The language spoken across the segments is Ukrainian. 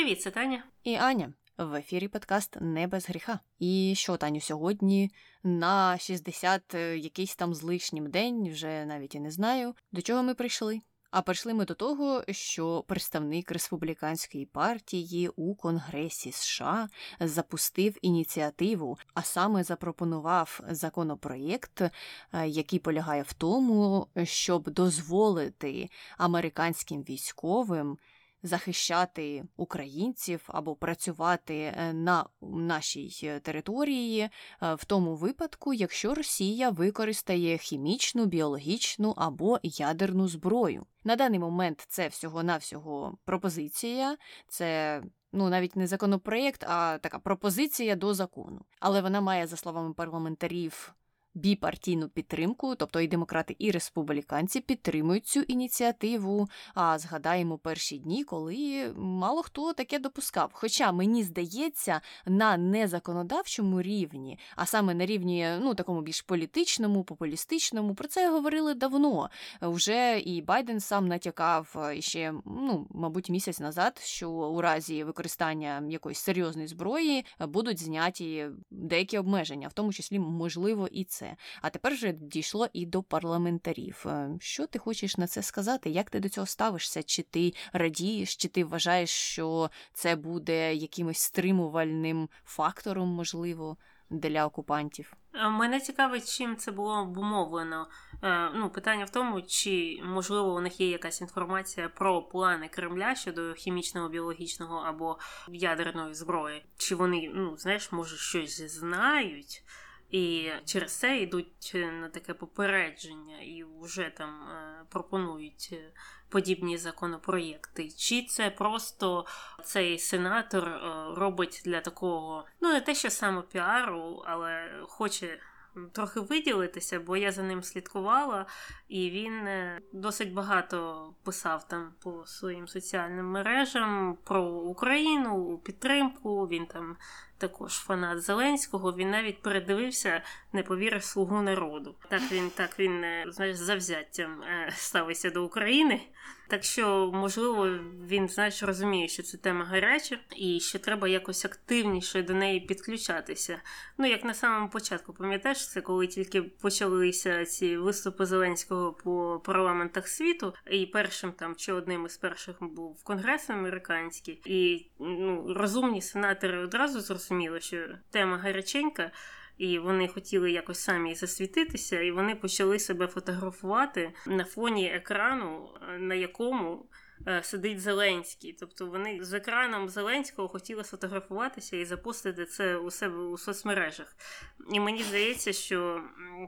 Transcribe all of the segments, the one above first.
Привіт, це Таня і Аня. В ефірі подкаст Не без гріха. І що, Таню, сьогодні на 60 е, якийсь там з лишнім день, вже навіть і не знаю, до чого ми прийшли. А прийшли ми до того, що представник республіканської партії у Конгресі США запустив ініціативу, а саме запропонував законопроєкт, е, який полягає в тому, щоб дозволити американським військовим захищати українців або працювати е, на нашій е, території е, в тому випадку, якщо Росія використає хімічну, біологічну або ядерну зброю. На даний момент це всього-навсього пропозиція, це. Ну, навіть не законопроєкт, а така пропозиція до закону. Але вона має, за словами парламентарів, біпартійну підтримку, тобто і демократи, і республіканці підтримують цю ініціативу. А згадаємо перші дні, коли мало хто таке допускав. Хоча мені здається, на незаконодавчому рівні, а саме на рівні ну такому більш політичному, популістичному, про це говорили давно. Вже і Байден сам натякав ще, ну мабуть, місяць назад, що у разі використання якоїсь серйозної зброї будуть зняті деякі обмеження, в тому числі можливо і це це. А тепер вже дійшло і до парламентарів. Е, що ти хочеш на це сказати? Як ти до цього ставишся? Чи ти радієш, чи ти вважаєш, що це буде якимось стримувальним фактором, можливо, для окупантів? Е, мене цікавить, чим це було обумовлено. Е, ну, Питання в тому, чи можливо у них є якась інформація про плани Кремля щодо хімічного, біологічного або ядерної зброї. Чи вони, ну знаєш, може щось знають? І через це йдуть е, на таке попередження і вже там е, пропонують е, подібні законопроєкти. Чи це просто цей сенатор робить для такого, ну не те, що саме піару, але хоче. Трохи виділитися, бо я за ним слідкувала, і він досить багато писав там по своїм соціальним мережам про Україну, підтримку. Він там також фанат Зеленського. Він навіть передивився, не повірив слугу народу. Так він так він е, знаєш, завзяттям е, ставиться до України. Так що, можливо, він знаєш, розуміє, що це тема гаряча, і що треба якось активніше до неї підключатися. Ну, як на самому початку, пам'ятаєш, це коли тільки почалися ці виступи Зеленського по парламентах світу, і першим там чи одним із перших був конгрес американський, і ну, розумні сенатори одразу зрозуміли, що тема гаряченька і вони хотіли якось самі засвітитися, і вони почали себе фотографувати на фоні екрану, на якому Е, сидить Зеленський. Тобто вони з екраном Зеленського хотіли сфотографуватися і запустити це у себе у соцмережах. І мені здається, що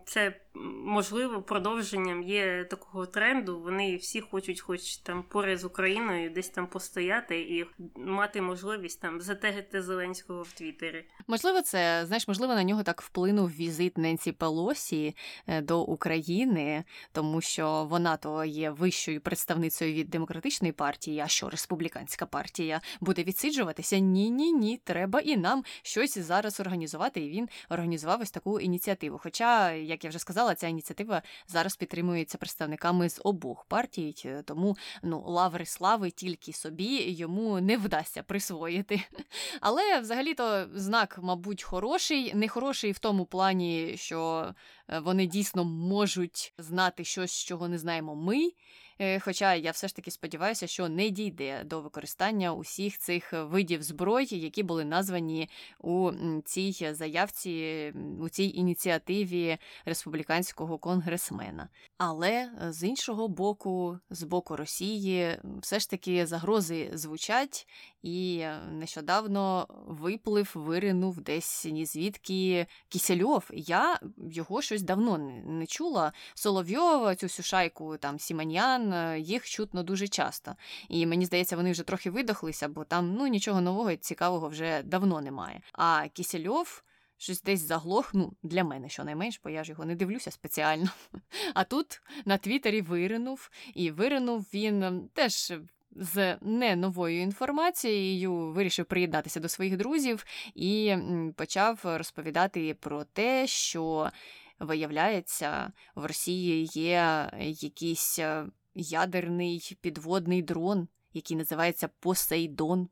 це можливо продовженням є такого тренду. Вони всі хочуть, хоч там поряд з Україною, десь там постояти і мати можливість там затегити Зеленського в Твіттері. Можливо, це знаєш, можливо, на нього так вплинув візит Ненсі Пелосі е, до України, тому що вона то є вищою представницею від демократичної партії, а що республіканська партія буде відсиджуватися? Ні, ні, ні. Треба і нам щось зараз організувати. І він організував ось таку ініціативу. Хоча, як я вже сказала, ця ініціатива зараз підтримується представниками з обох партій, тому ну лаври слави тільки собі йому не вдасться присвоїти. Але взагалі-то знак, мабуть, хороший, не хороший в тому плані, що е, вони дійсно можуть знати щось, чого не знаємо ми. Е, хоча я все ж таки сподіваюся, що не дійде до використання усіх цих видів зброї, які були названі у цій заявці, у цій ініціативі республіканського конгресмена. Але е, з іншого боку, з боку Росії, все ж таки загрози звучать, і е, нещодавно виплив, виринув десь ні звідки Кісельов. Я його щось давно не чула. Соловйова, цю всю шайку там Сіманян, е, їх чутно дуже часто. І мені здається, вони вже трохи видохлися, бо там ну нічого нового і цікавого вже давно немає. А Кісельов. Щось десь заглох, ну, для мене щонайменш, бо я ж його не дивлюся спеціально. А тут на Твіттері виринув, і виринув він теж з не новою інформацією вирішив приєднатися до своїх друзів і почав розповідати про те, що виявляється, в Росії є якийсь е, ядерний підводний дрон, який називається Посейдон.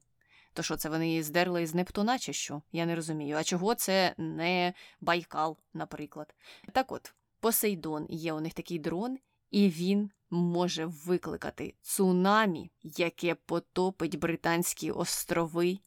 То що це вони здерли з Нептуна, чи що? Я не розумію. А чого це не Байкал, наприклад? Так от, Посейдон є у них такий дрон, і він може викликати цунамі, яке потопить Британські острови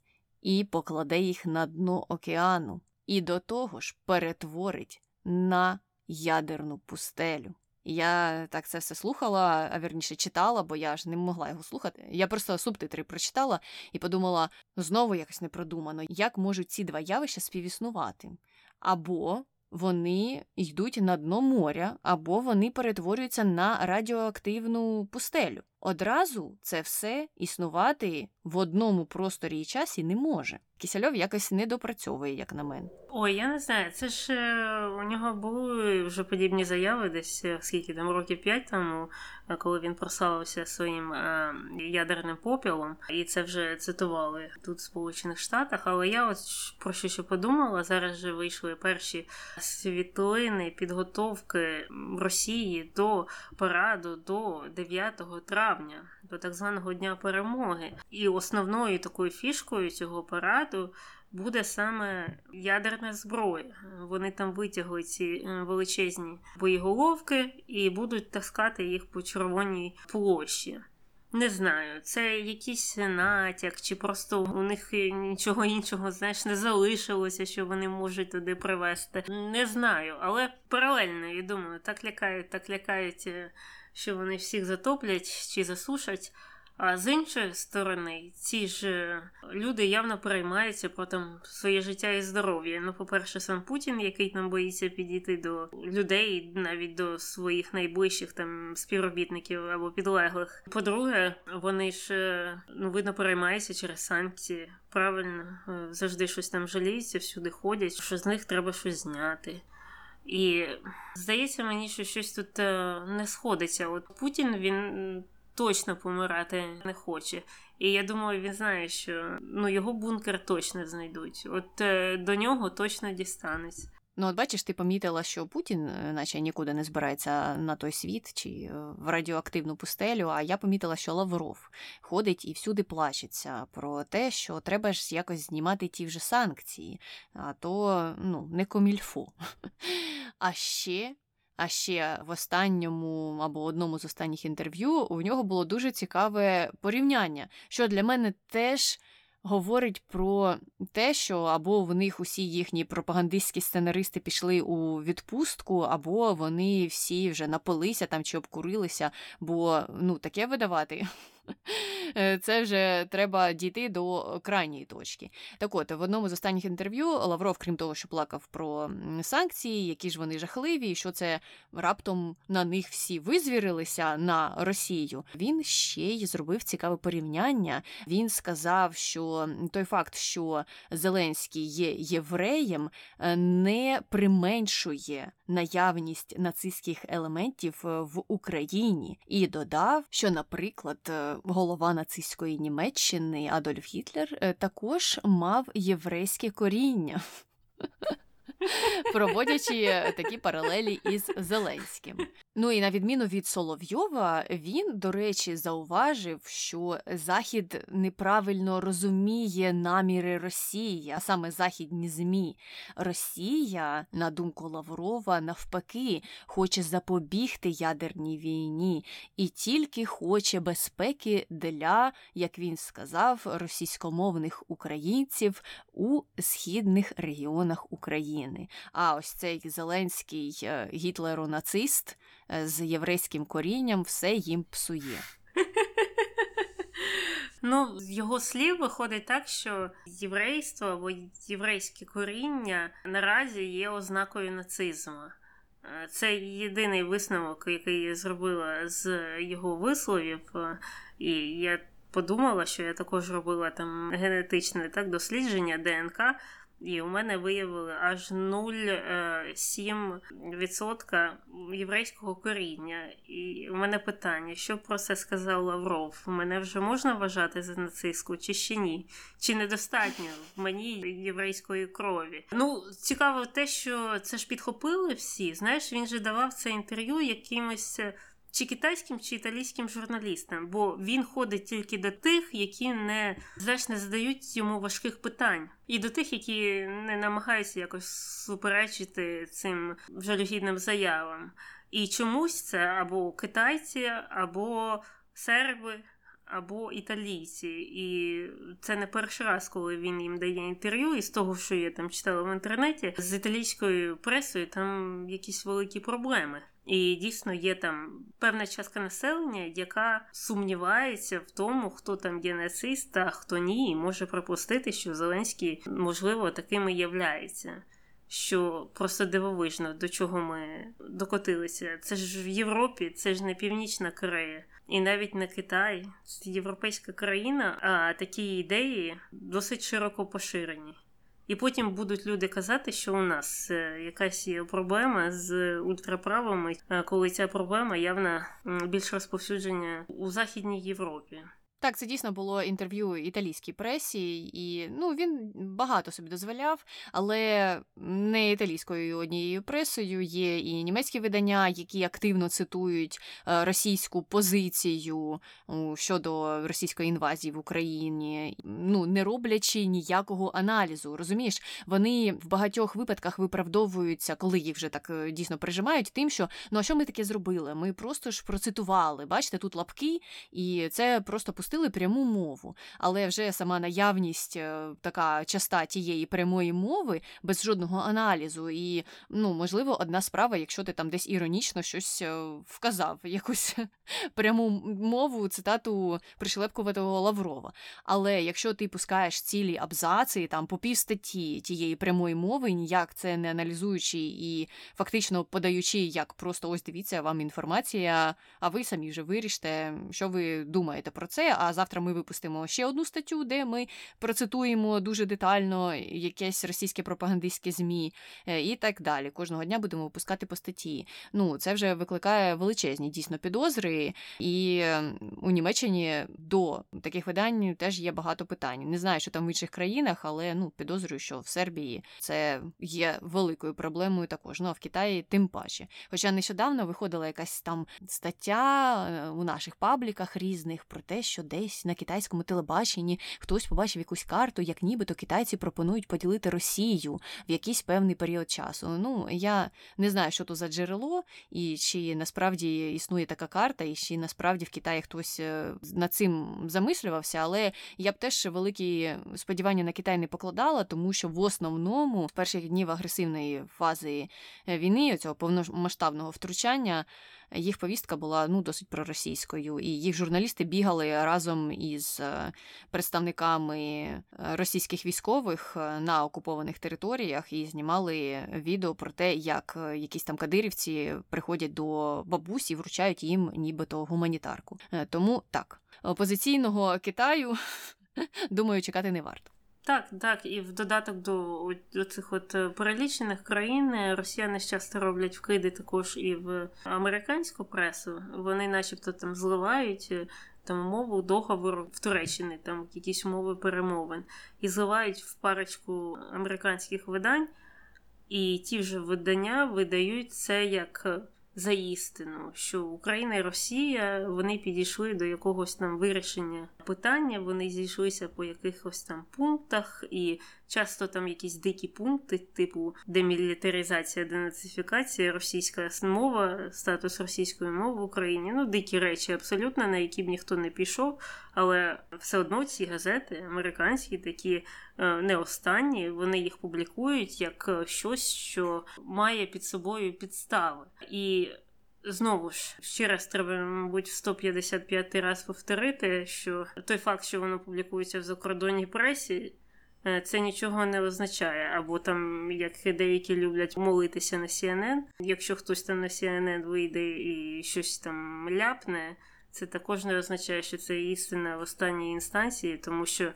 і покладе їх на дно океану, і до того ж перетворить на ядерну пустелю. Я так це все слухала, а верніше читала, бо я ж не могла його слухати. Я просто субтитри прочитала і подумала: знову якось не продумано, як можуть ці два явища співіснувати. Або вони йдуть на дно моря, або вони перетворюються на радіоактивну пустелю. Одразу це все існувати в одному просторі і часі не може. Кисельов якось не допрацьовує, як на мене. Ой, я не знаю. Це ж е, у нього були вже подібні заяви, десь е, скільки там років п'ять тому, е, коли він прославився своїм е, ядерним попілом, і це вже цитували тут в Сполучених Штатах. Але я от про що ще подумала, зараз же вийшли перші світлини підготовки Росії до параду до 9 травня, до так званого Дня перемоги. І основною такою фішкою цього параду буде саме ядерна зброя. Вони там витягли ці е, величезні боєголовки і будуть таскати їх по червоній площі. Не знаю, це якийсь натяк, чи просто у них нічого іншого, знаєш, не залишилося, що вони можуть туди привезти. Не знаю, але паралельно, я думаю, так лякають, так лякають, е, що вони всіх затоплять чи засушать. А з іншої сторони, ці ж е, люди явно переймаються про там своє життя і здоров'я. Ну, по-перше, сам Путін, який там боїться підійти до людей, навіть до своїх найближчих там співробітників або підлеглих. По-друге, вони ж е, ну видно переймаються через санкції. Правильно, е, завжди щось там жаліються, всюди ходять, що з них треба щось зняти. І здається мені, що щось тут не сходиться. От Путін він точно помирати не хоче. І я думаю, він знає, що ну його бункер точно знайдуть. От е, до нього точно дістанеться. Ну, от бачиш, ти помітила, що Путін, е, наче нікуди не збирається на той світ чи е, в радіоактивну пустелю. А я помітила, що Лавров ходить і всюди плачеться про те, що треба ж якось знімати ті вже санкції, а то ну не комільфо. А ще а ще в останньому або одному з останніх інтерв'ю у нього було дуже цікаве порівняння, що для мене теж говорить про те, що або в них усі їхні пропагандистські сценаристи пішли у відпустку, або вони всі вже напилися там чи обкурилися, бо ну таке видавати. Е, це вже треба дійти до крайньої точки. Так от, в одному з останніх інтерв'ю Лавров, крім того, що плакав про санкції, які ж вони жахливі, що це раптом на них всі визвірилися на Росію. Він ще й зробив цікаве порівняння. Він сказав, що той факт, що Зеленський є євреєм, е, не применшує наявність нацистських елементів е, в Україні, і додав, що, наприклад, голова нацистської Німеччини Адольф Гітлер е, також мав єврейське коріння. Проводячи такі паралелі із Зеленським. Ну і на відміну від Соловйова, він, до речі, зауважив, що Захід неправильно розуміє наміри Росії, а саме західні змі. Росія, на думку Лаврова, навпаки, хоче запобігти ядерній війні і тільки хоче безпеки для, як він сказав, російськомовних українців у східних регіонах України. А ось цей Зеленський е, гітлеро-нацист Е, з єврейським корінням все їм псує. Ну, з його слів виходить так, що єврейство або єврейське коріння наразі є ознакою нацизму. Е, це єдиний висновок, який я зробила з його висловів, і я подумала, що я також робила там генетичне так, дослідження ДНК. І у мене виявили аж 0,7% е, єврейського коріння. І у мене питання: що про це сказав Лавров? Мене вже можна вважати за нацистку, чи ще ні? Чи недостатньо в мені єврейської крові? Ну, цікаво те, що це ж підхопили всі. Знаєш, він же давав це інтерв'ю якимось чи китайським, чи італійським журналістам, бо він ходить тільки до тих, які не знаєш, не задають йому важких питань, і до тих, які не намагаються якось суперечити цим жалюгідним заявам. І чомусь це або китайці, або серби, або італійці. І це не перший раз, коли він їм дає інтерв'ю, і з того, що я там читала в інтернеті, з італійською пресою там якісь великі проблеми. І дійсно є там певна частка населення, яка сумнівається в тому, хто там є нацист, а хто ні, і може припустити, що Зеленський можливо таким і являється. Що просто дивовижно, до чого ми докотилися. Це ж в Європі, це ж не Північна Корея, і навіть не Китай, це європейська країна, а такі ідеї досить широко поширені. І потім будуть люди казати, що у нас е, якась є проблема з ультраправими, е, коли ця проблема явно більш розповсюдження у Західній Європі. Так, це дійсно було інтерв'ю італійській пресі, і ну він багато собі дозволяв, але не італійською однією пресою є і німецькі видання, які активно цитують е, російську позицію щодо російської інвазії в Україні, ну не роблячи ніякого аналізу. Розумієш, вони в багатьох випадках виправдовуються, коли їх вже так е, дійсно прижимають, тим, що ну а що ми таке зробили? Ми просто ж процитували. Бачите, тут лапки, і це просто пустили пустили пряму мову, але вже сама наявність е, така часта тієї прямої мови без жодного аналізу. І, ну, можливо, одна справа, якщо ти там десь іронічно щось е, вказав, якусь пряму мову, цитату пришлепкуватого Лаврова. Але якщо ти пускаєш цілі абзаци там по пів статті тієї прямої мови, ніяк це не аналізуючи і фактично подаючи, як просто ось дивіться вам інформація, а ви самі вже вирішите, що ви думаєте про це. А завтра ми випустимо ще одну статтю, де ми процитуємо дуже детально якесь російське пропагандистське змі е, і так далі. Кожного дня будемо випускати по статті. Ну це вже викликає величезні дійсно підозри, і у Німеччині до таких видань теж є багато питань. Не знаю, що там в інших країнах, але ну підозрюю, що в Сербії це є великою проблемою також. Ну а в Китаї тим паче. Хоча нещодавно виходила якась там стаття е, у наших пабліках різних про те, що десь на китайському телебаченні хтось побачив якусь карту, як нібито китайці пропонують поділити Росію в якийсь певний період часу. Ну я не знаю, що то за джерело, і чи насправді існує така карта, і чи насправді в Китаї хтось е, над цим замислювався, але я б теж великі сподівання на Китай не покладала, тому що в основному в перших днів агресивної фази е, війни, цього повномасштабного втручання їх повістка була ну досить проросійською, і їх журналісти бігали разом із е, представниками е, російських військових е, на окупованих територіях і знімали відео про те, як якісь там кадирівці приходять до бабусь і вручають їм нібито гуманітарку. Тому так опозиційного Китаю думаю, чекати не варто. Так, так, і в додаток до, цих от е, перелічених країн е, росіяни часто роблять вкиди також і в американську пресу. Вони, начебто, там зливають е, там мову договору в Туреччині, там якісь умови перемовин, і зливають в парочку американських видань, і ті вже видання видають це як за істину, що Україна і Росія вони підійшли до якогось там вирішення питання, вони зійшлися по якихось там пунктах, і часто там якісь дикі пункти, типу демілітаризація, денацифікація, російська мова, статус російської мови в Україні. Ну, дикі речі абсолютно, на які б ніхто не пішов. Але все одно ці газети, американські, такі е, не останні, вони їх публікують як е, щось, що має під собою підстави. І Знову ж ще раз треба, мабуть, в 155 раз повторити, що той факт, що воно публікується в закордонній пресі, це нічого не означає. Або там, як деякі люблять молитися на CNN, якщо хтось там на CNN вийде і щось там ляпне, це також не означає, що це істина в останній інстанції, тому що.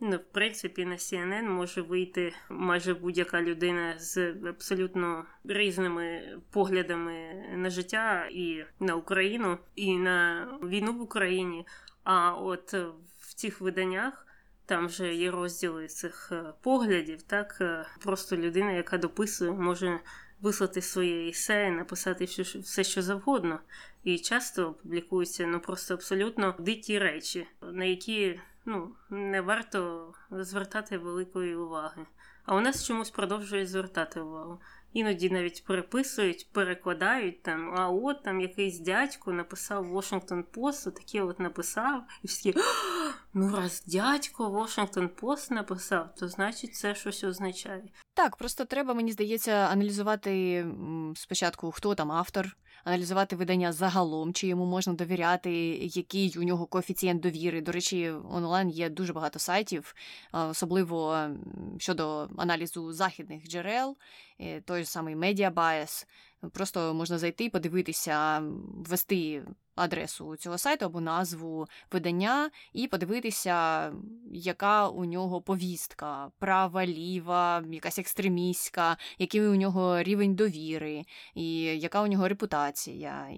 Ну, в принципі, на CNN може вийти майже будь-яка людина з абсолютно різними поглядами на життя і на Україну, і на війну в Україні. А от в цих виданнях там вже є розділи цих е, поглядів. Так, е, просто людина, яка дописує, може вислати своє есе, написати все, що завгодно. І часто публікуються ну просто абсолютно дикі речі, на які ну, не варто звертати великої уваги. А у нас чомусь продовжують звертати увагу. Іноді навіть переписують, перекладають там, а от там якийсь дядько написав Washington Post, таке от написав, і всі ну раз дядько Washington Post написав, то значить це щось означає. Так, просто треба, мені здається, аналізувати спочатку, хто там автор, аналізувати видання загалом, чи йому можна довіряти, який у нього коефіцієнт довіри. До речі, онлайн є дуже багато сайтів, особливо щодо аналізу західних джерел, е, той ж самий Media Bias. Просто можна зайти, подивитися, ввести адресу цього сайту або назву видання, і подивитися, яка у нього повістка, права, ліва, якась екстремістська, який у нього рівень довіри, і яка у нього репутація,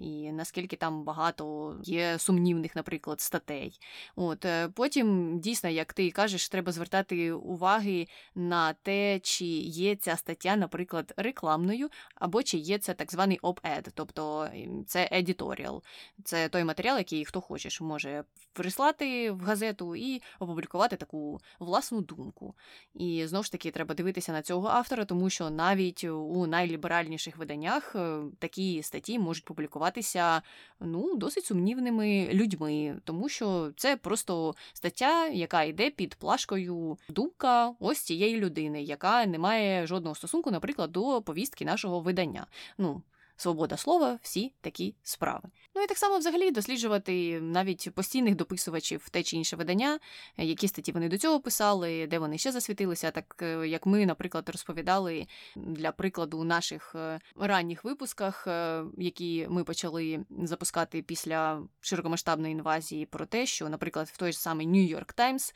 і наскільки там багато є сумнівних, наприклад, статей. От е, Потім, дійсно, як ти кажеш, треба звертати уваги на те, чи є ця стаття, наприклад, рекламною, або чи є це так званий op-ed, тобто це editorial. Це той матеріал, який хто хочеш може прислати в газету і опублікувати таку власну думку. І знову ж таки треба дивитися на цього автора, тому що навіть у найліберальніших виданнях е, такі статті можуть публікуватися ну, досить сумнівними людьми, тому що це просто стаття, яка йде під плашкою думка ось цієї людини, яка не має жодного стосунку, наприклад, до повістки нашого видання. Ну, свобода слова, всі такі справи. Ну і так само взагалі досліджувати навіть постійних дописувачів те чи інше видання, які статті вони до цього писали, де вони ще засвітилися, так е, як ми, наприклад, розповідали для прикладу у наших е, ранніх випусках, е, які ми почали запускати після широкомасштабної інвазії, про те, що, наприклад, в той ж самий York Times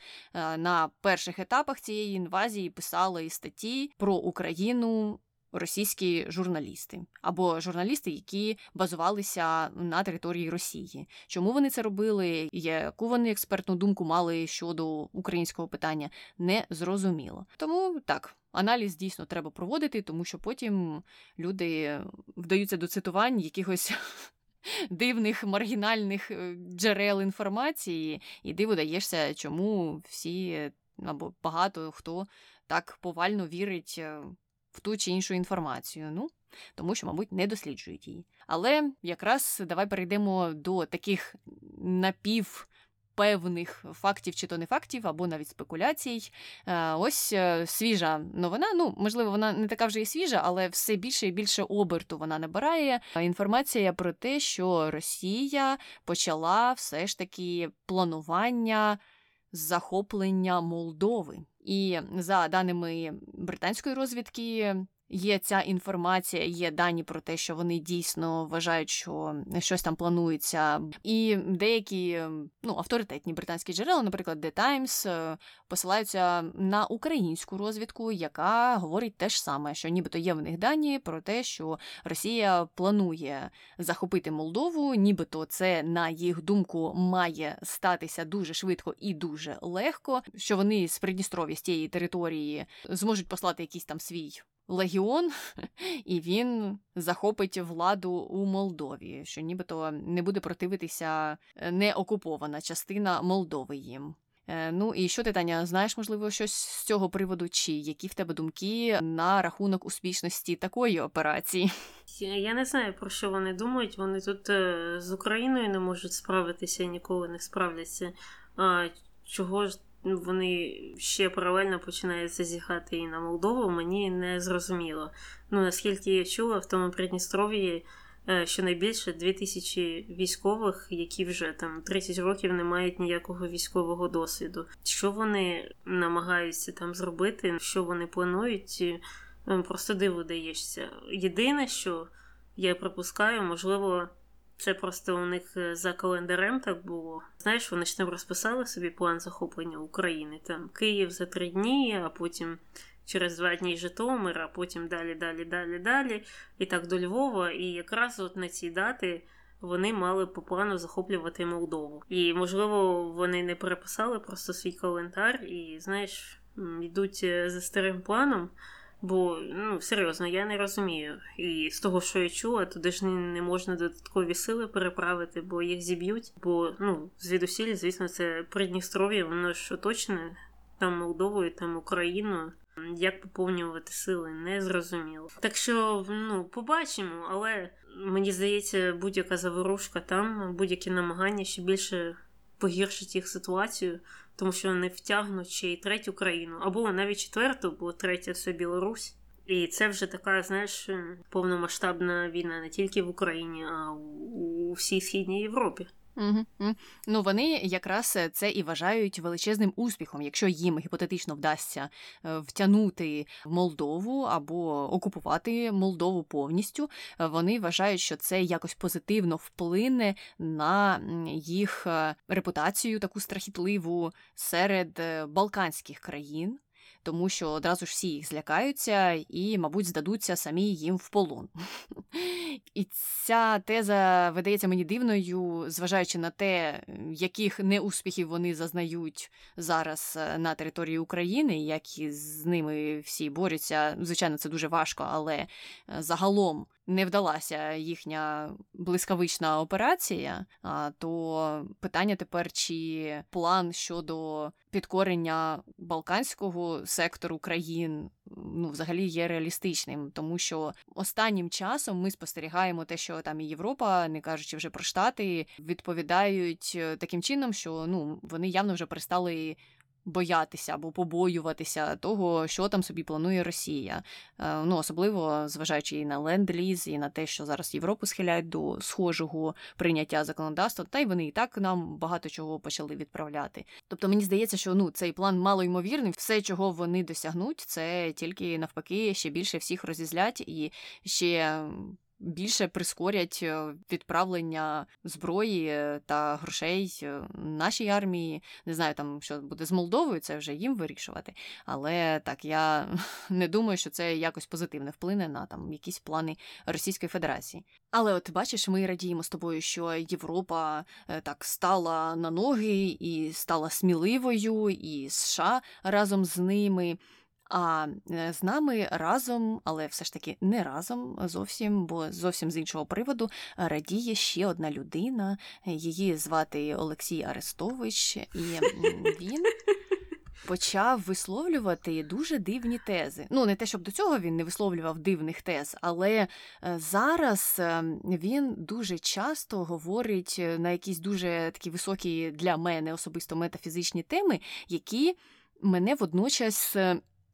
на перших етапах цієї інвазії писали статті про Україну російські журналісти або журналісти, які базувалися на території Росії. Чому вони це робили? Яку вони експертну думку мали щодо українського питання, не зрозуміло. Тому так. Аналіз дійсно треба проводити, тому що потім люди вдаються до цитувань якихось дивних маргінальних е, джерел інформації, і диво даєшся, чому всі або багато хто так повально вірить е, в ту чи іншу інформацію. Ну, тому що, мабуть, не досліджують її. Але якраз давай перейдемо до таких напів. Певних фактів чи то не фактів, або навіть спекуляцій. Е, ось е, свіжа новина. Ну, можливо, вона не така вже і свіжа, але все більше і більше оберту вона набирає. Інформація про те, що Росія почала все ж таки планування захоплення Молдови. І за даними британської розвідки, Є ця інформація, є дані про те, що вони дійсно вважають, що щось там планується. І деякі ну, авторитетні британські джерела, наприклад, The Times, е, посилаються на українську розвідку, яка говорить те ж саме, що нібито є в них дані про те, що Росія планує захопити Молдову, нібито це, на їх думку, має статися дуже швидко і дуже легко. Що вони з Придністров'я з тієї території зможуть послати якийсь там свій легіон, і він захопить владу у Молдові, що нібито не буде противитися е, неокупована частина Молдови їм. Е, ну і що ти, Таня, знаєш, можливо, щось з цього приводу, чи які в тебе думки на рахунок успішності такої операції? Я не знаю, про що вони думають. Вони тут е, з Україною не можуть справитися, ніколи не справляться. Чого ж вони ще паралельно починають зазіхати і на Молдову, мені не зрозуміло. Ну наскільки я чула, в тому Придністров'ї е, щонайбільше 2000 військових, які вже там 30 років не мають ніякого військового досвіду. Що вони намагаються там зробити, що вони планують, ну, просто диво даєшся. Єдине, що я припускаю, можливо. Це просто у них е, за календарем так було. Знаєш, вони ж там розписали собі план захоплення України. Там Київ за три дні, а потім через два дні Житомир, а потім далі, далі, далі, далі. І так до Львова. І якраз от на ці дати вони мали по плану захоплювати Молдову. І, можливо, вони не переписали просто свій календар і, знаєш, йдуть е, за старим планом. Бо ну серйозно, я не розумію. І з того, що я чула, туди ж не можна додаткові сили переправити, бо їх зіб'ють. Бо ну звідусіль, звісно, це Придністров'я, воно ж оточене там Молдовою, там Україною. Як поповнювати сили, не зрозуміло. Так що ну побачимо, але мені здається, будь-яка заворушка там, будь-які намагання ще більше погіршить їх ситуацію, тому що вони втягнуть ще й третю країну, або навіть четверту, бо третя це Білорусь. І це вже така, знаєш, повномасштабна війна не тільки в Україні, а у всій східній Європі. Ну вони якраз е, це і вважають величезним успіхом, якщо їм гіпотетично вдасться е, втягнути Молдову або окупувати Молдову повністю. Е, вони вважають, що це якось позитивно вплине на їх репутацію, таку страхітливу серед балканських країн тому що одразу ж всі їх злякаються і, мабуть, здадуться самі їм в полон. І ця теза видається мені дивною, зважаючи на те, яких неуспіхів вони зазнають зараз е, на території України, як з ними всі борються. Звичайно, це дуже важко, але е, загалом не вдалася їхня блискавична операція, то питання тепер, чи план щодо підкорення балканського сектору країн ну, взагалі є реалістичним, тому що останнім часом ми спостерігаємо те, що там і Європа, не кажучи вже про штати, відповідають е, таким чином, що ну вони явно вже перестали боятися або побоюватися того, що там собі планує Росія. Е, ну особливо зважаючи і на ленд-ліз, і на те, що зараз Європу схиляють до схожого прийняття законодавства, та й вони і так нам багато чого почали відправляти. Тобто мені здається, що ну цей план мало ймовірний, все, чого вони досягнуть, це тільки навпаки ще більше всіх розізлять і ще більше прискорять е, відправлення зброї е, та грошей е, нашій армії. Не знаю, там що буде з Молдовою, це вже їм вирішувати. Але так я не думаю, що це якось позитивно вплине на там якісь плани Російської Федерації. Але от бачиш, ми радіємо з тобою, що Європа так стала на ноги і стала сміливою, і США разом з ними. А е, з нами разом, але все ж таки не разом зовсім, бо зовсім з іншого приводу радіє ще одна людина. Її звати Олексій Арестович, і він. Почав висловлювати дуже дивні тези. Ну, не те, щоб до цього він не висловлював дивних тез, але е, зараз е, він дуже часто говорить на якісь дуже такі високі для мене особисто метафізичні теми, які мене водночас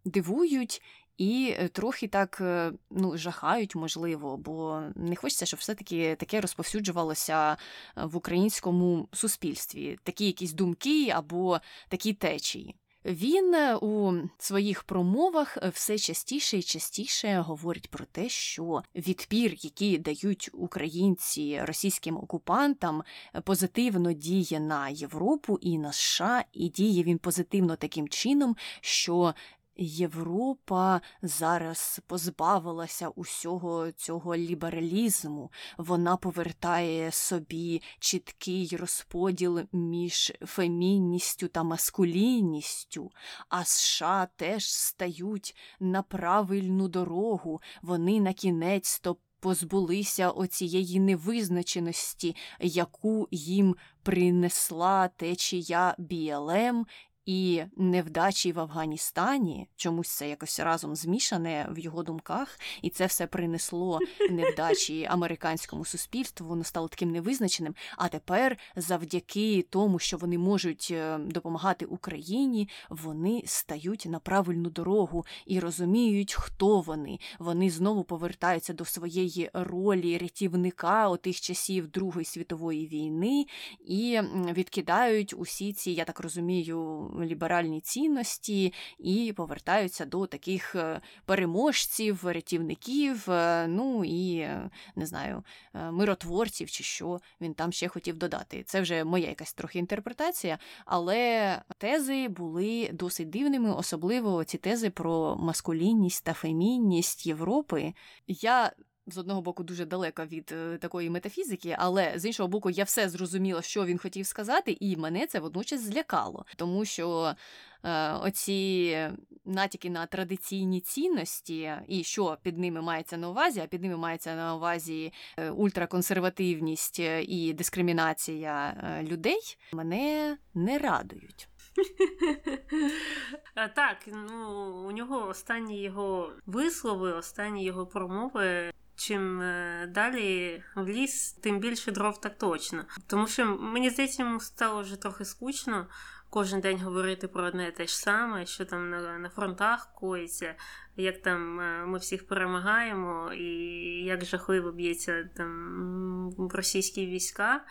дивують і е, трохи так е, ну, жахають, можливо, бо не хочеться, щоб все-таки таке розповсюджувалося е, в українському суспільстві, такі якісь думки або такі течії. Він у своїх промовах все частіше і частіше говорить про те, що відпір, який дають українці російським окупантам, позитивно діє на Європу і на США, і діє він позитивно таким чином, що Європа зараз позбавилася усього цього лібералізму, вона повертає собі чіткий розподіл між фемінністю та маскулінністю, а США теж стають на правильну дорогу, вони на кінець то позбулися оцієї невизначеності, яку їм принесла течія BLM і невдачі в Афганістані, чомусь це якось разом змішане в його думках, і це все принесло невдачі американському суспільству. Воно стало таким невизначеним. А тепер, завдяки тому, що вони можуть е, допомагати Україні, вони стають на правильну дорогу і розуміють, хто вони. Вони знову повертаються до своєї ролі рятівника отих часів Другої світової війни і відкидають усі ці, я так розумію ліберальні цінності і повертаються до таких е, переможців, рятівників, е, ну і е, не знаю, миротворців чи що він там ще хотів додати. Це вже моя якась трохи інтерпретація, але тези були досить дивними, особливо ці тези про маскулінність та фемінність Європи. Я з одного боку дуже далека від е, такої метафізики, але з іншого боку, я все зрозуміла, що він хотів сказати, і мене це водночас злякало, тому що е, оці натяки на традиційні цінності, і що під ними мається на увазі, а під ними мається на увазі е, ультраконсервативність і дискримінація людей, мене не радують. Так, ну у нього останні його вислови, останні його промови. Чим е, далі в ліс, тим більше дров так точно. Тому що мені здається, йому стало вже трохи скучно кожен день говорити про одне і те ж саме, що там на, на фронтах коїться, як там е, ми всіх перемагаємо, і як жахливо б'ється там російські війська.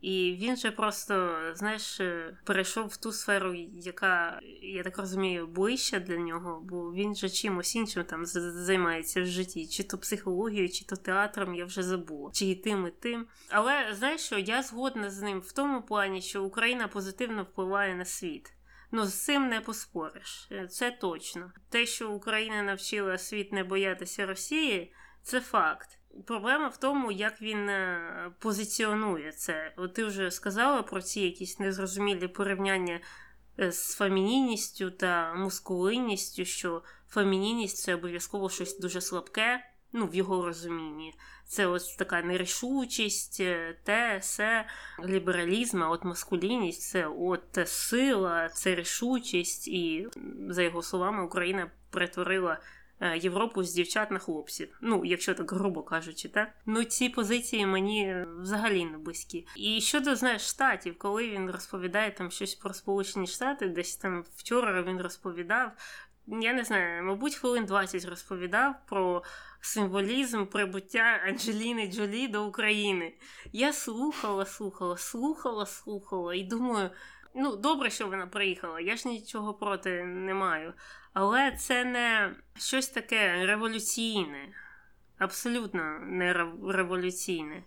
І він же просто, знаєш, е, перейшов в ту сферу, яка, я так розумію, ближча для нього, бо він же чимось іншим там займається в житті, чи то психологією, чи то театром, я вже забула, чи і тим, і тим. Але знаєш що, я згодна з ним в тому плані, що Україна позитивно впливає на світ. Ну, з цим не поспориш, е, це точно. Те, що Україна навчила світ не боятися Росії, це факт. Проблема в тому, як він е, позиціонує це. От ти вже сказала про ці якісь незрозумілі порівняння е, з фемінінністю та мускулинністю, що фемінінність це обов'язково щось дуже слабке, ну, в його розумінні. Це ось така нерішучість, е, те, все, лібералізм, а от маскулінність це от сила, це рішучість, і, за його словами, Україна перетворила. Е, Європу з дівчат на хлопців. Ну, якщо так грубо кажучи, так ну ці позиції мені взагалі не близькі. І щодо знаєш штатів, коли він розповідає там щось про Сполучені Штати, десь там вчора він розповідав. Я не знаю, мабуть, хвилин 20 розповідав про символізм прибуття Анджеліни Джолі до України. Я слухала, слухала, слухала, слухала і думаю, ну добре, що вона приїхала, я ж нічого проти не маю. Але це не щось таке революційне, абсолютно не революційне.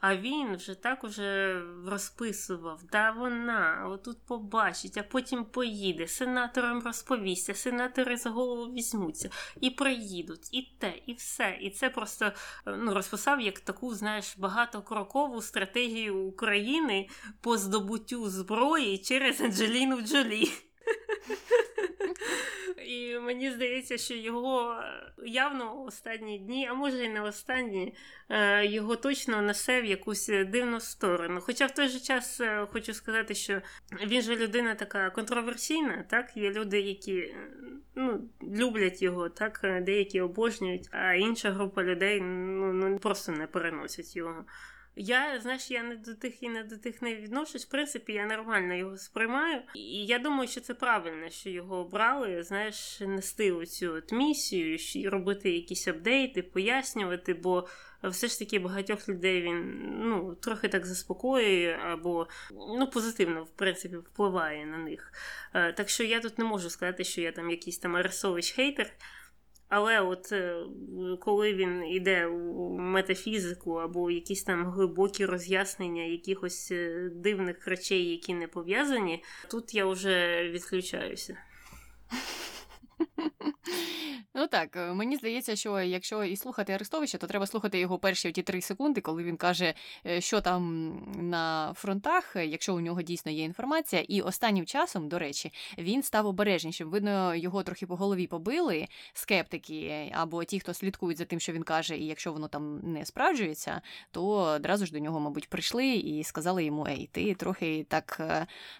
А він вже так уже розписував, да вона отут побачить, а потім поїде, сенаторам розповість, а сенатори за голову візьмуться і приїдуть, і те, і все. І це просто ну, розписав як таку, знаєш, багатокрокову стратегію України по здобуттю зброї через Анджеліну Джолі. І мені здається, що його е, явно останні дні, а може і не останні, е, його точно несе в якусь дивну сторону. Хоча в той же час е, хочу сказати, що він же людина така контроверсійна, так? Є люди, які ну, люблять його, так, деякі обожнюють, а інша група людей ну, ну просто не переносять його. Я, знаєш, я не до тих і не до тих не відношусь. В принципі, я нормально його сприймаю. І я думаю, що це правильно, що його обрали, знаєш, нести оцю от місію, і робити якісь апдейти, пояснювати, бо все ж таки багатьох людей він ну, трохи так заспокоює, або ну, позитивно, в принципі, впливає на них. Е, так що я тут не можу сказати, що я там якийсь там Аресович хейтер. Але от е, коли він йде у метафізику або якісь там глибокі роз'яснення якихось е, дивних речей, які не пов'язані, тут я вже відключаюся. Ну так, е, мені здається, що якщо і слухати Арестовича, то треба слухати його перші ті три секунди, коли він каже, е, що там на фронтах, е, якщо у нього дійсно є інформація. І останнім часом, до речі, він став обережнішим. Видно, його трохи по голові побили скептики або ті, хто слідкують за тим, що він каже, і якщо воно там не справджується, то одразу ж до нього, мабуть, прийшли і сказали йому: Ей, ти трохи так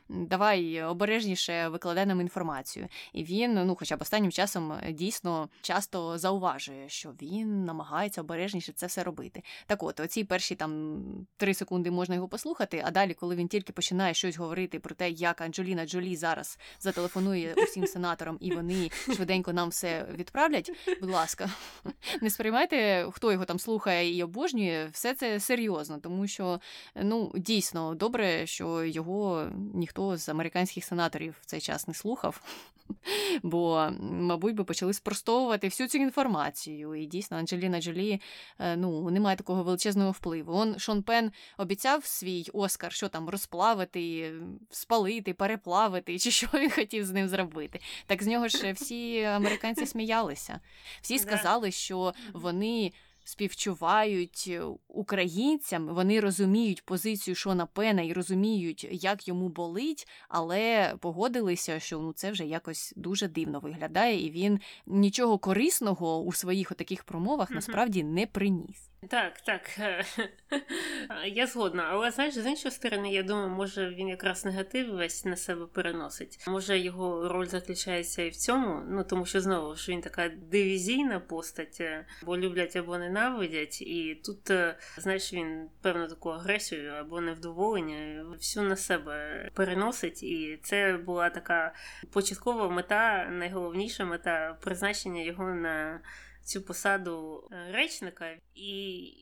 давай обережніше викладай нам інформацію. І він, ну, хоча б останнім часом дійсно часто зауважує, що він намагається обережніше це все робити. Так от, оці перші там три секунди можна його послухати, а далі, коли він тільки починає щось говорити про те, як Анджеліна Джолі зараз зателефонує усім сенаторам, і вони швиденько нам все відправлять. Будь ласка, не сприймайте, хто його там слухає і обожнює, все це серйозно, тому що ну дійсно добре, що його ніхто з американських сенаторів в цей час не слухав. Бо, мабуть, би почали спростовувати всю цю інформацію. І дійсно, Анджеліна Джолі е, ну, не має такого величезного впливу. Он Шон Пен обіцяв свій Оскар, що там розплавити, спалити, переплавити, чи що він хотів з ним зробити. Так з нього ж всі американці сміялися. Всі сказали, що вони співчувають е, українцям, вони розуміють позицію Шона Пена і розуміють, як йому болить, але погодилися, що ну це вже якось дуже дивно виглядає, і він нічого корисного у своїх таких промовах насправді не приніс. Так, так. Я згодна. Але знаєш, з іншої сторони, я думаю, може він якраз негатив весь на себе переносить. Може його роль заключається і в цьому, ну тому що знову ж він така дивізійна постать, е, бо люблять або ненавидять, і тут, е, знаєш, він певну таку агресію або невдоволення всю на себе переносить. І це була така початкова мета, найголовніша мета призначення його на цю посаду е, речника, і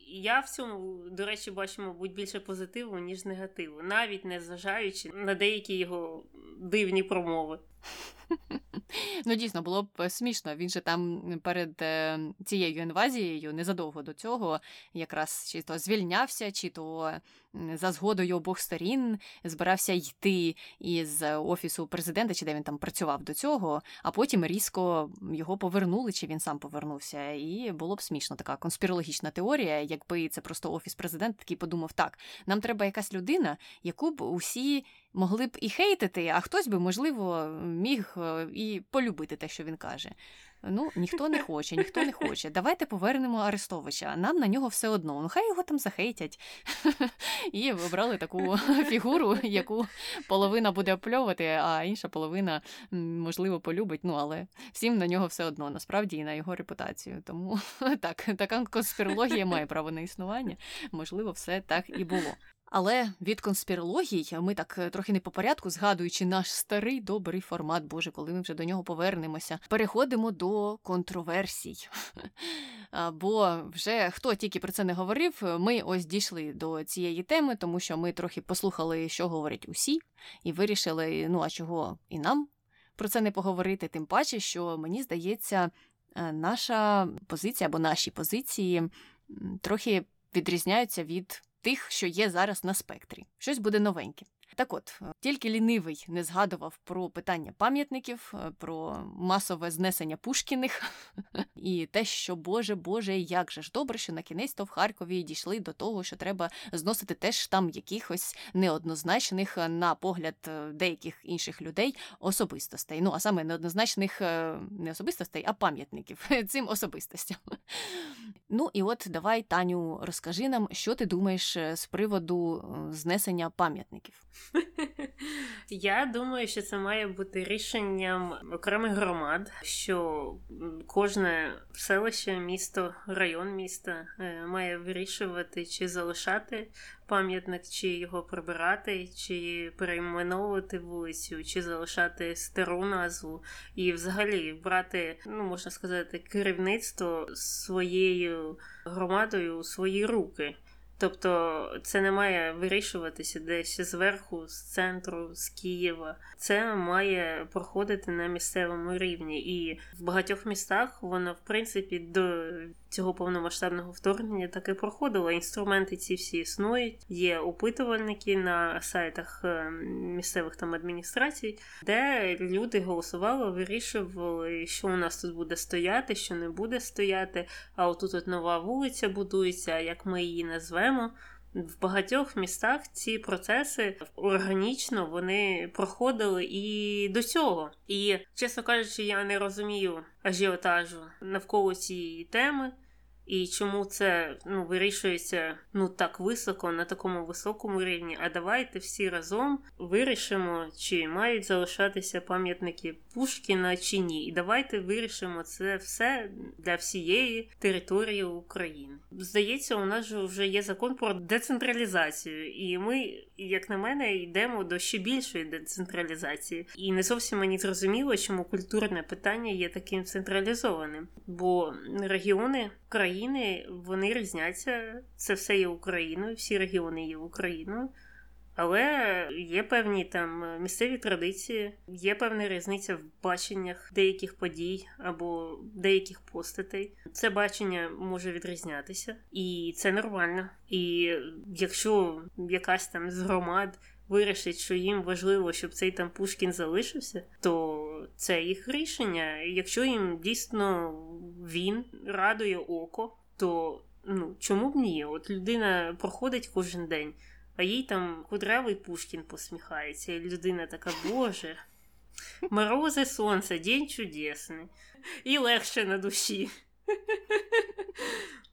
я в цьому, до речі, бачу, мабуть, більше позитиву, ніж негативу, навіть не зважаючи на деякі його дивні промови. Ну, дійсно, було б е, смішно. Він же там перед е, цією інвазією незадовго до цього якраз чи то звільнявся, чи то за згодою обох сторін збирався йти із офісу президента, чи де він там працював до цього, а потім різко його повернули, чи він сам повернувся. І було б смішно така конспірологічна теорія, якби це просто офіс президента такий подумав: так, нам треба якась людина, яку б усі могли б і хейтити, а хтось би, можливо, міг е, і полюбити те, що він каже. Ну, ніхто не хоче, ніхто не хоче. Давайте повернемо Арестовича. Нам на нього все одно. Ну, хай його там захейтять. І обрали таку фігуру, яку половина буде опльовувати, а інша половина, можливо, полюбить. Ну, але всім на нього все одно, насправді, і на його репутацію. Тому так, така конспірологія має право на існування. Можливо, все так і було. Але від конспірологій ми так е, трохи не по порядку, згадуючи наш старий добрий формат, Боже, коли ми вже до нього повернемося, переходимо до контроверсій. Бо вже хто тільки про це не говорив, ми ось дійшли до цієї теми, тому що ми трохи послухали, що говорять усі, і вирішили, ну а чого і нам про це не поговорити, тим паче, що мені здається, е, наша позиція або наші позиції трохи відрізняються від тих, що є зараз на спектрі. Щось буде новеньке. Так от, е, тільки лінивий не згадував про питання пам'ятників, е, про масове знесення Пушкіних і те, що Боже, Боже, як же ж добре, що на кінець то в Харкові дійшли до того, що треба зносити теж там якихось неоднозначних, е, на погляд деяких інших людей особистостей. Ну а саме неоднозначних не особистостей, а пам'ятників цим особистостям. Ну і от давай, Таню, розкажи нам, що ти думаєш з приводу знесення пам'ятників. Я думаю, що це має бути рішенням окремих громад, що кожне селище, місто, район міста е, має вирішувати, чи залишати пам'ятник, чи його прибирати, чи перейменовувати вулицю, чи залишати стару назву, і взагалі брати, ну можна сказати, керівництво своєю громадою у свої руки. Тобто це не має вирішуватися десь зверху, з центру, з Києва. Це має проходити на місцевому рівні. І в багатьох містах воно, в принципі, до цього повномасштабного вторгнення так і проходило. Інструменти ці всі існують. Є опитувальники на сайтах е, місцевих там адміністрацій, де люди голосували, вирішували, що у нас тут буде стояти, що не буде стояти. А отут от нова вулиця будується, як ми її назвемо. В багатьох містах ці процеси органічно вони проходили і до цього. І, чесно кажучи, я не розумію ажіотажу навколо цієї теми. І чому це ну, вирішується ну так високо, на такому високому рівні? А давайте всі разом вирішимо, чи мають залишатися пам'ятники Пушкіна чи ні. І давайте вирішимо це все для всієї території України. Здається, у нас вже є закон про децентралізацію, і ми, як на мене, йдемо до ще більшої децентралізації. І не зовсім мені зрозуміло, чому культурне питання є таким централізованим, бо регіони країни вони різняться. Це все є Україною, всі регіони є Україною. Але є певні там місцеві традиції, є певна різниця в баченнях деяких подій або деяких постатей. Це бачення може відрізнятися, і це нормально. І якщо якась там з громад вирішить, що їм важливо, щоб цей там Пушкін залишився, то це їх рішення. Якщо їм дійсно він радує око, то Ну, чому б ні? От людина проходить кожен день, а їй там кудрявий Пушкін посміхається, і людина така, Боже, морози сонце, день чудесний, і легше на душі.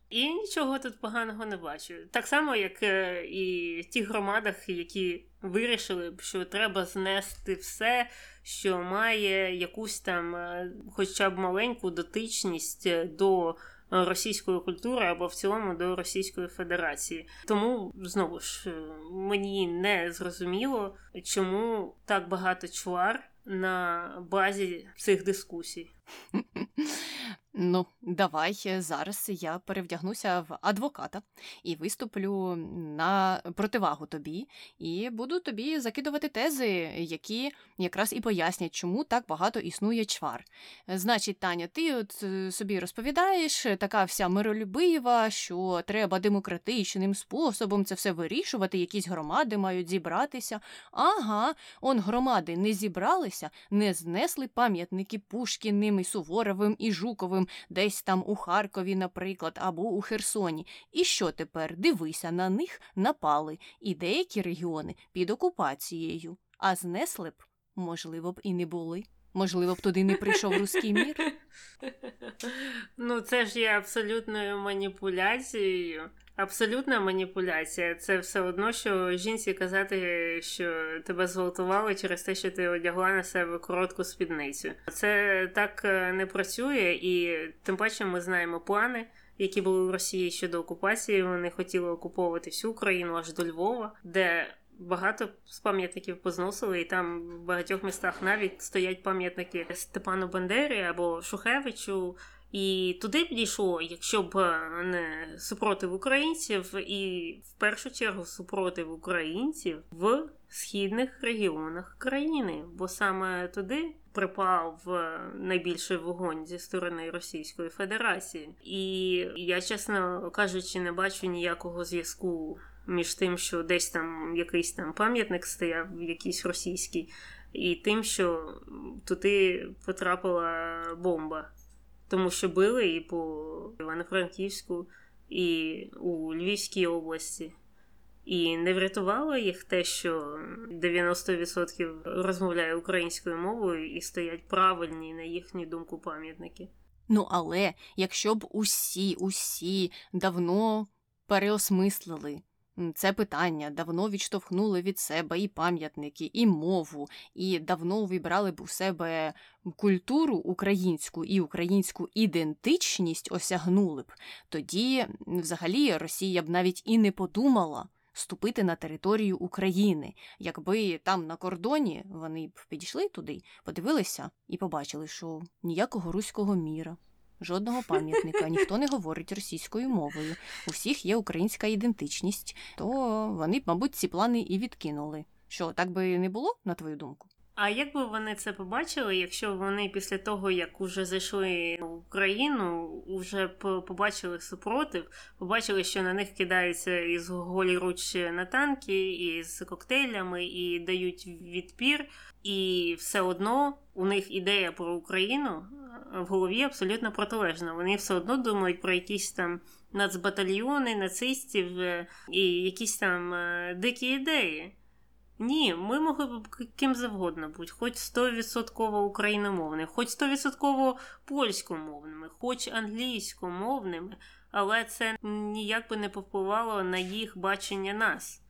І нічого тут поганого не бачу. Так само, як е, і в тих громадах, які вирішили, що треба знести все, що має якусь там, е, хоча б маленьку дотичність е, до російської культури або в цілому до Російської Федерації. Тому знову ж мені не зрозуміло, чому так багато чвар на базі цих дискусій. Ну, давай зараз я перевдягнуся в адвоката і виступлю на противагу тобі, і буду тобі закидувати тези, які якраз і пояснять, чому так багато існує чвар. Значить, Таня, ти от е, собі розповідаєш, така вся миролюбива, що треба демократичним способом це все вирішувати, якісь громади мають зібратися. Ага, он громади не зібралися, не знесли пам'ятники Пушкіним і Суворовим і Жуковим десь там у Харкові, наприклад, або у Херсоні. І що тепер? Дивися, на них напали, і деякі регіони під окупацією, а знесли б, можливо б, і не були. Можливо, б туди не прийшов руський мір. Ну, це ж є абсолютною маніпуляцією. Абсолютна маніпуляція. Це все одно, що жінці казати, що тебе зґвалтували через те, що ти одягла на себе коротку спідницю. Це так е, не працює, і тим паче ми знаємо плани, які були в Росії щодо окупації. Вони хотіли окуповувати всю Україну аж до Львова, де багато пам'ятників позносили, і там в багатьох містах навіть стоять пам'ятники Степану Бандері або Шухевичу. І туди б дійшло, якщо б е, не супротив українців, і в першу чергу супротив українців в східних регіонах країни, бо саме туди припав е, найбільший вогонь зі сторони Російської Федерації. І я, чесно кажучи, не бачу ніякого зв'язку між тим, що десь там якийсь там пам'ятник стояв, якийсь російський, і тим, що туди потрапила бомба тому що били і по Івано-Франківську, і у Львівській області. І не врятувало їх те, що 90% розмовляє українською мовою і стоять правильні, на їхню думку, пам'ятники. Ну, але якщо б усі, усі давно переосмислили це питання давно відштовхнули від себе і пам'ятники, і мову, і давно увібрали б у себе культуру українську і українську ідентичність осягнули б, тоді взагалі Росія б навіть і не подумала. Ступити на територію України, якби там на кордоні вони б підійшли туди, подивилися і побачили, що ніякого руського міра, жодного пам'ятника, ніхто не говорить російською мовою. У всіх є українська ідентичність, то вони мабуть, ці плани і відкинули. Що так би не було, на твою думку? А як би вони це побачили, якщо вони після того, як уже зайшли в Україну, вже побачили супротив, побачили, що на них кидаються із голі руч на танки, із коктейлями і дають відпір, і все одно у них ідея про Україну в голові абсолютно протилежна. Вони все одно думають про якісь там нацбатальйони, нацистів е, і якісь там е, дикі ідеї. Ні, ми могли б ким завгодно бути, хоч 100% україномовними, хоч 100% польськомовними, хоч англійськомовними, але це ніяк би не повпливало на їх бачення нас.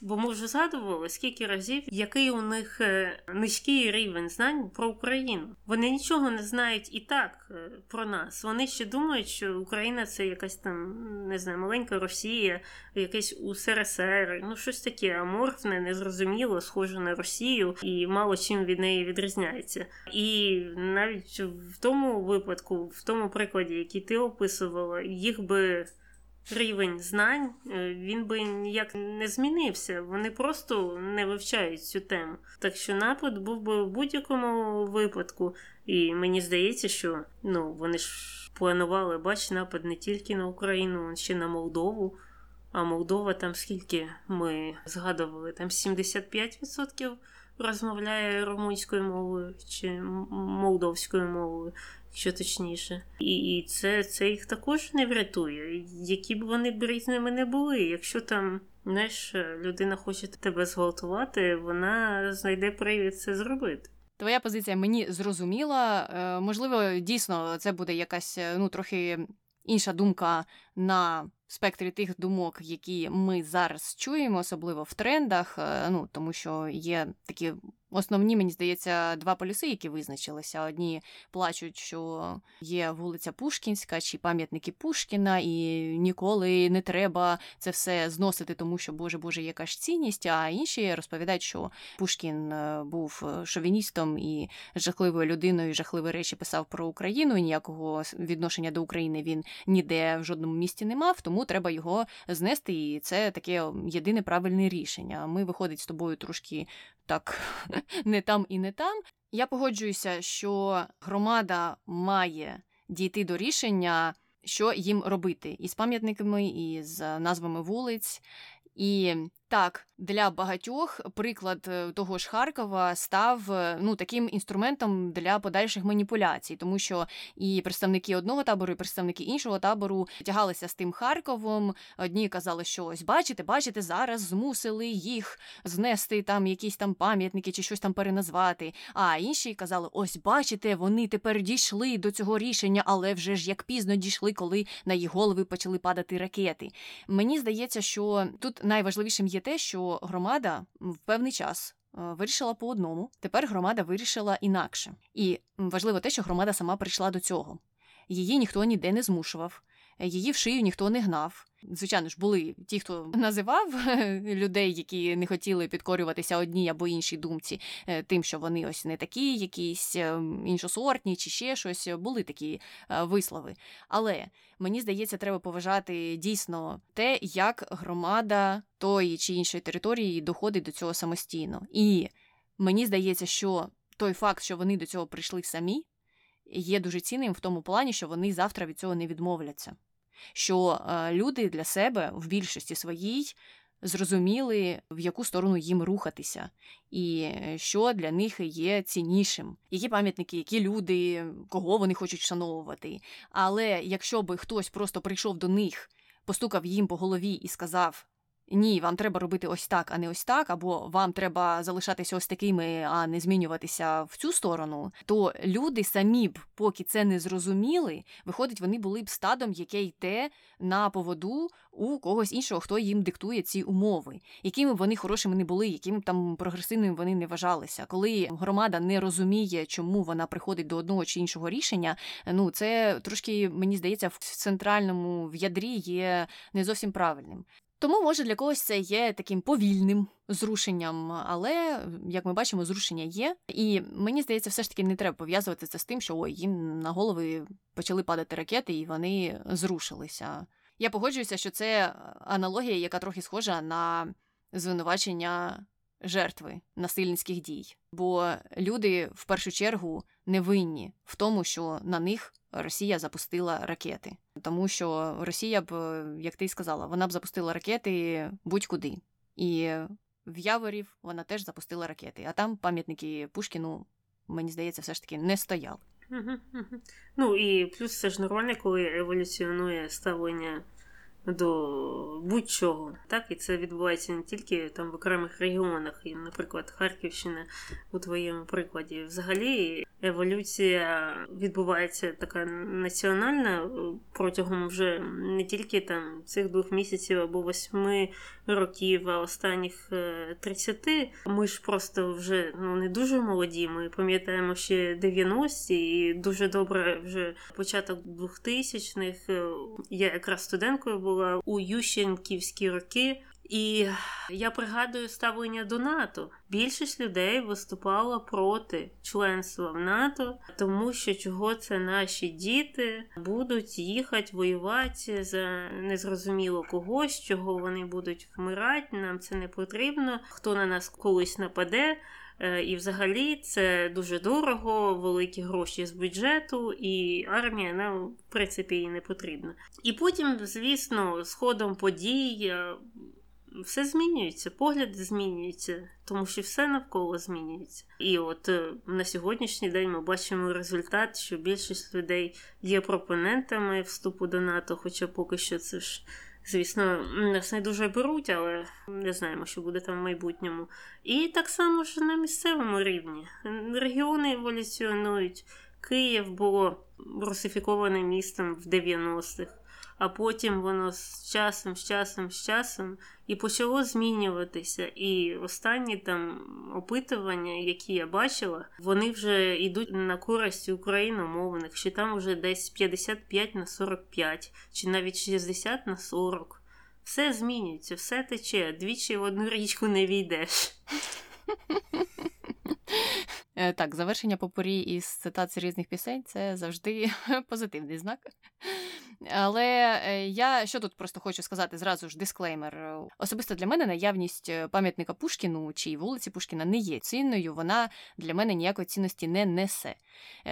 Бо ми вже згадували, скільки разів, який у них е, низький рівень знань про Україну. Вони нічого не знають і так е, про нас. Вони ще думають, що Україна це якась там не знаю, маленька Росія, якесь УСРСР, ну щось таке аморфне, незрозуміло, схоже на Росію і мало чим від неї відрізняється. І навіть в тому випадку, в тому прикладі, який ти описувала, їх би рівень знань е, він би ніяк не змінився. Вони просто не вивчають цю тему. Так що напад був би в будь-якому випадку, і мені здається, що ну вони ж планували бач, напад не тільки на Україну, а ще на Молдову. А Молдова там скільки ми згадували, там 75% розмовляє румунською мовою чи молдовською мовою, якщо точніше. І і це це їх також не врятує. Які б вони б різними не були. Якщо там знаєш, людина хоче тебе зґвалтувати, вона знайде привід це зробити. Твоя позиція мені зрозуміла. Е, можливо, дійсно це буде якась ну трохи інша думка на спектрі тих думок, які ми зараз чуємо, особливо в трендах. Е, ну тому що є такі Основні, мені здається, два полюси, які визначилися. Одні плачуть, що є вулиця Пушкінська чи пам'ятники Пушкіна, і ніколи не треба це все зносити, тому що Боже Боже, яка ж цінність. А інші розповідають, що Пушкін е, був е, шовіністом і жахливою людиною, і жахливі речі писав про Україну. і Ніякого відношення до України він ніде в жодному місті не мав, тому треба його знести. І це таке єдине правильне рішення. Ми виходить з тобою трошки так не там і не там. Я погоджуюся, що громада має дійти до рішення, що їм робити із пам'ятниками, і з назвами вулиць. І так, для багатьох приклад е, того ж Харкова став е, ну таким інструментом для подальших маніпуляцій, тому що і представники одного табору, і представники іншого табору тягалися з тим Харковом. Одні казали, що ось бачите, бачите, зараз змусили їх знести там якісь там пам'ятники чи щось там переназвати. А інші казали: ось бачите, вони тепер дійшли до цього рішення, але вже ж як пізно дійшли, коли на їх голови почали падати ракети. Мені здається, що тут найважливішим є те, що громада в певний час. Е, вирішила по одному, тепер громада вирішила інакше. І важливо те, що громада сама прийшла до цього. Її ніхто ніде не змушував, її в шию ніхто не гнав. Звичайно ж, були ті, хто називав людей, які не хотіли підкорюватися одній або іншій думці, е, тим, що вони ось не такі, якісь е, іншосортні чи ще щось. Були такі е, вислови. Але мені здається, треба поважати дійсно те, як громада тої чи іншої території доходить до цього самостійно. І мені здається, що той факт, що вони до цього прийшли самі, є дуже цінним в тому плані, що вони завтра від цього не відмовляться що е, люди для себе в більшості своїй зрозуміли, в яку сторону їм рухатися, і е, що для них є ціннішим, які пам'ятники, які люди, кого вони хочуть вшановувати. Але якщо би хтось просто прийшов до них, постукав їм по голові і сказав: ні, вам треба робити ось так, а не ось так, або вам треба залишатися ось такими, а не змінюватися в цю сторону, то люди самі б, поки це не зрозуміли, виходить, вони були б стадом, яке йде на поводу у когось іншого, хто їм диктує ці умови, якими б вони хорошими не були, якими б там прогресивними вони не вважалися. Коли громада не розуміє, чому вона приходить до одного чи іншого рішення, ну це трошки мені здається в центральному в ядрі є не зовсім правильним. Тому, може, для когось це є таким повільним зрушенням, але як ми бачимо, зрушення є. І мені здається, все ж таки не треба пов'язувати це з тим, що ой, їм на голови почали падати ракети, і вони зрушилися. Я погоджуюся, що це аналогія, яка трохи схожа на звинувачення жертви насильницьких дій. Бо люди в першу чергу не винні в тому, що на них Росія запустила ракети, тому що Росія б, як ти й сказала, вона б запустила ракети будь-куди. І в Яворів вона теж запустила ракети. А там пам'ятники Пушкіну, мені здається, все ж таки не стояли. Ну і плюс це ж нормально, коли еволюціонує ставлення до будь-чого. Так, і це відбувається не тільки там в окремих регіонах, і, наприклад, Харківщина у твоєму прикладі. Взагалі еволюція відбувається така національна е, протягом вже не тільки там цих двох місяців або восьми років, а останніх 30. Е, ми ж просто вже ну не дуже молоді. Ми пам'ятаємо ще 90-ті і дуже добре вже початок 2000-х. Е, я якраз студенткою була у Ющенківські роки. І я пригадую ставлення до НАТО. Більшість людей виступала проти членства в НАТО, тому що чого це наші діти будуть їхати воювати за незрозуміло когось, чого вони будуть вмирати. Нам це не потрібно. Хто на нас колись нападе? Е, і взагалі це дуже дорого, великі гроші з бюджету, і армія нам в принципі і не потрібна. І потім, звісно, з ходом подій все змінюється, погляди змінюються, тому що все навколо змінюється. І от е, на сьогоднішній день ми бачимо результат, що більшість людей є пропонентами вступу до НАТО, хоча поки що це ж. Звісно, нас не дуже беруть, але не знаємо, що буде там в майбутньому. І так само ж на місцевому рівні. Регіони еволюціонують. Київ було русифікованим містом в 90-х а потім воно з часом, з часом, з часом і почало змінюватися. І останні там опитування, які я бачила, вони вже йдуть на користь україномовних, що там вже десь 55 на 45, чи навіть 60 на 40. Все змінюється, все тече, двічі в одну річку не війдеш. Е, так, завершення попорі із цитат різних пісень це завжди позитивний знак. Але е, я що тут просто хочу сказати зразу ж дисклеймер. Особисто для мене наявність е, пам'ятника Пушкіну чи вулиці Пушкіна не є цінною, вона для мене ніякої цінності не несе.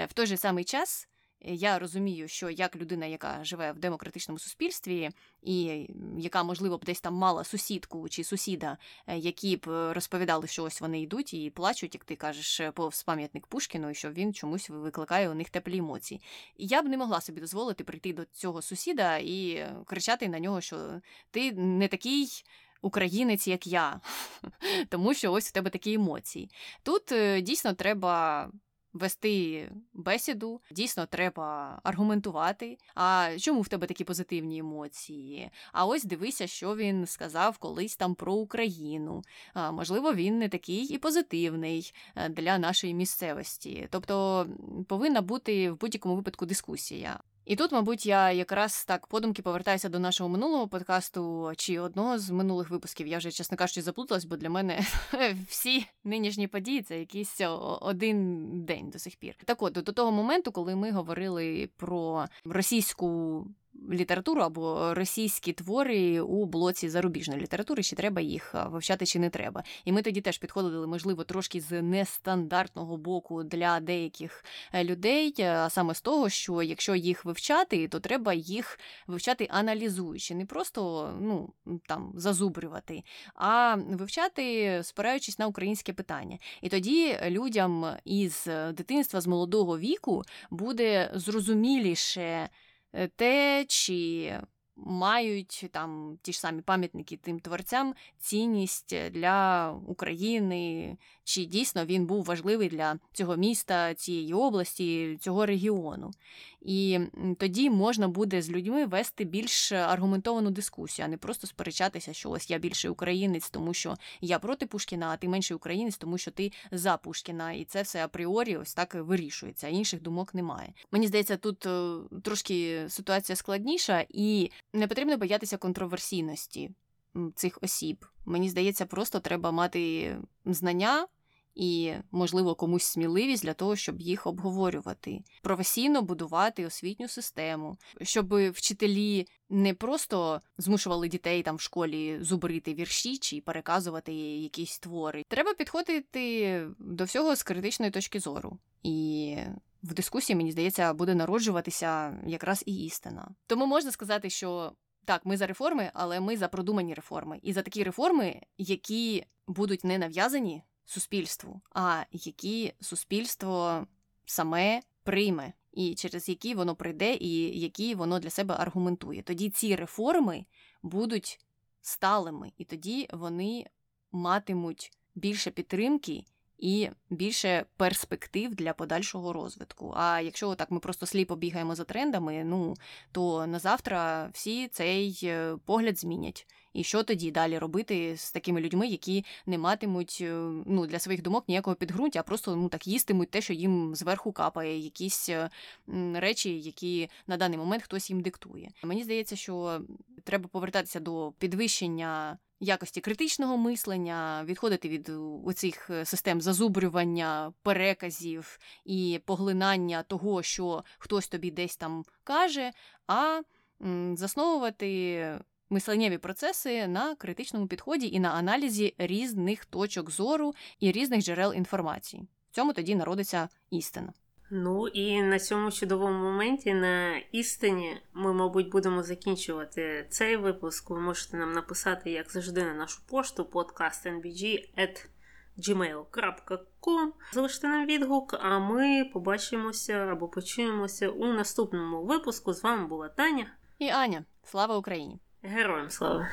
В той же самий час. Я розумію, що як людина, яка живе в демократичному суспільстві, і яка, можливо, б десь там мала сусідку чи сусіда, е, які б розповідали, що ось вони йдуть і плачуть, як ти кажеш, повз пам'ятник Пушкіну, і що він чомусь викликає у них теплі емоції. І я б не могла собі дозволити прийти до цього сусіда і кричати на нього, що ти не такий. Українець, як я, тому що ось у тебе такі емоції. Тут е, дійсно треба вести бесіду, дійсно треба аргументувати. А чому в тебе такі позитивні емоції? А ось дивися, що він сказав колись там про Україну. А, Можливо, він не такий і позитивний е, для нашої місцевості. Тобто повинна бути в будь-якому випадку дискусія. І тут, мабуть, я якраз так подумки повертаюся до нашого минулого подкасту чи одного з минулих випусків. Я вже, чесно кажучи, заплуталась, бо для мене всі нинішні події це якийсь один день до сих пір. Так от до того моменту, коли ми говорили про російську літературу або російські твори у блоці зарубіжної літератури, чи треба їх вивчати, чи не треба. І ми тоді теж підходили, можливо, трошки з нестандартного боку для деяких е, людей, а саме з того, що якщо їх вивчати, то треба їх вивчати аналізуючи, не просто ну там зазубрювати, а вивчати, спираючись на українське питання. І тоді людям із дитинства з молодого віку буде зрозуміліше. Е, те, чи мають там ті ж самі пам'ятники тим творцям цінність для України, чи дійсно він був важливий для цього міста, цієї області, цього регіону. І тоді можна буде з людьми вести більш аргументовану дискусію, а не просто сперечатися, що ось я більший українець, тому що я проти Пушкіна, а ти менший українець, тому що ти за Пушкіна. І це все апріорі ось так вирішується. Інших думок немає. Мені здається, тут е, трошки ситуація складніша, і не потрібно боятися контроверсійності цих осіб. Мені здається, просто треба мати знання і, можливо, комусь сміливість для того, щоб їх обговорювати, професійно будувати освітню систему, щоб вчителі не просто змушували дітей там в школі зубрити вірші чи переказувати якісь твори. Треба підходити до всього з критичної точки зору. І в дискусії, мені здається, буде народжуватися якраз і істина. Тому можна сказати, що. Так, ми за реформи, але ми за продумані реформи. І за такі реформи, які будуть не нав'язані суспільству, а які суспільство саме прийме, і через які воно прийде, і які воно для себе аргументує. Тоді ці реформи будуть сталими, і тоді вони матимуть більше підтримки. І більше перспектив для подальшого розвитку. А якщо так ми просто сліпо бігаємо за трендами, ну то на завтра всі цей е, погляд змінять. І що тоді далі робити з такими людьми, які не матимуть е, ну, для своїх думок ніякого підґрунтя, а просто ну так їстимуть те, що їм зверху капає, якісь е, речі, які на даний момент хтось їм диктує. Мені здається, що треба повертатися до підвищення. Якості критичного мислення, відходити від оцих е, систем зазубрювання, переказів і поглинання того, що хтось тобі десь там каже, а засновувати мисленнєві процеси на критичному підході і на аналізі різних точок зору і різних джерел інформації. В цьому тоді народиться істина. Ну і на цьому чудовому моменті на істині ми, мабуть, будемо закінчувати цей випуск. Ви можете нам написати, як завжди, на нашу пошту podcastnbg.gmail.com Залиште нам відгук, а ми побачимося або почуємося у наступному випуску. З вами була Таня. І Аня, слава Україні! Героям слава!